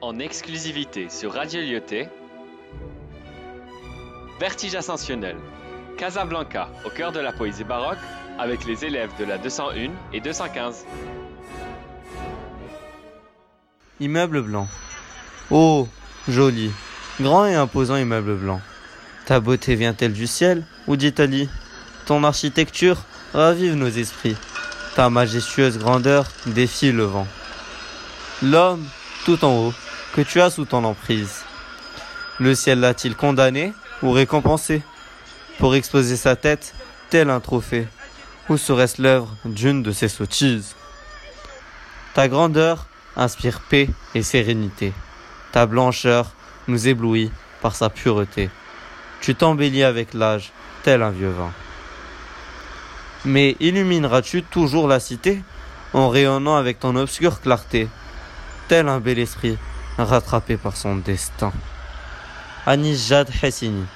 en exclusivité sur Radio Lyoté. Vertige ascensionnel. Casablanca, au cœur de la poésie baroque, avec les élèves de la 201 et 215. Immeuble blanc. Oh, joli, grand et imposant immeuble blanc. Ta beauté vient-elle du ciel ou d'Italie? Ton architecture ravive nos esprits. Ta majestueuse grandeur défie le vent. L'homme, tout en haut, que tu as sous ton emprise. Le ciel l'a-t-il condamné ou récompensé pour exposer sa tête tel un trophée? Ou serait-ce l'œuvre d'une de ces sottises? Ta grandeur inspire paix et sérénité. Ta blancheur nous éblouit par sa pureté. Tu t'embellis avec l'âge, tel un vieux vin. Mais illumineras-tu toujours la cité en rayonnant avec ton obscure clarté, tel un bel esprit rattrapé par son destin. Anis Jad Hessini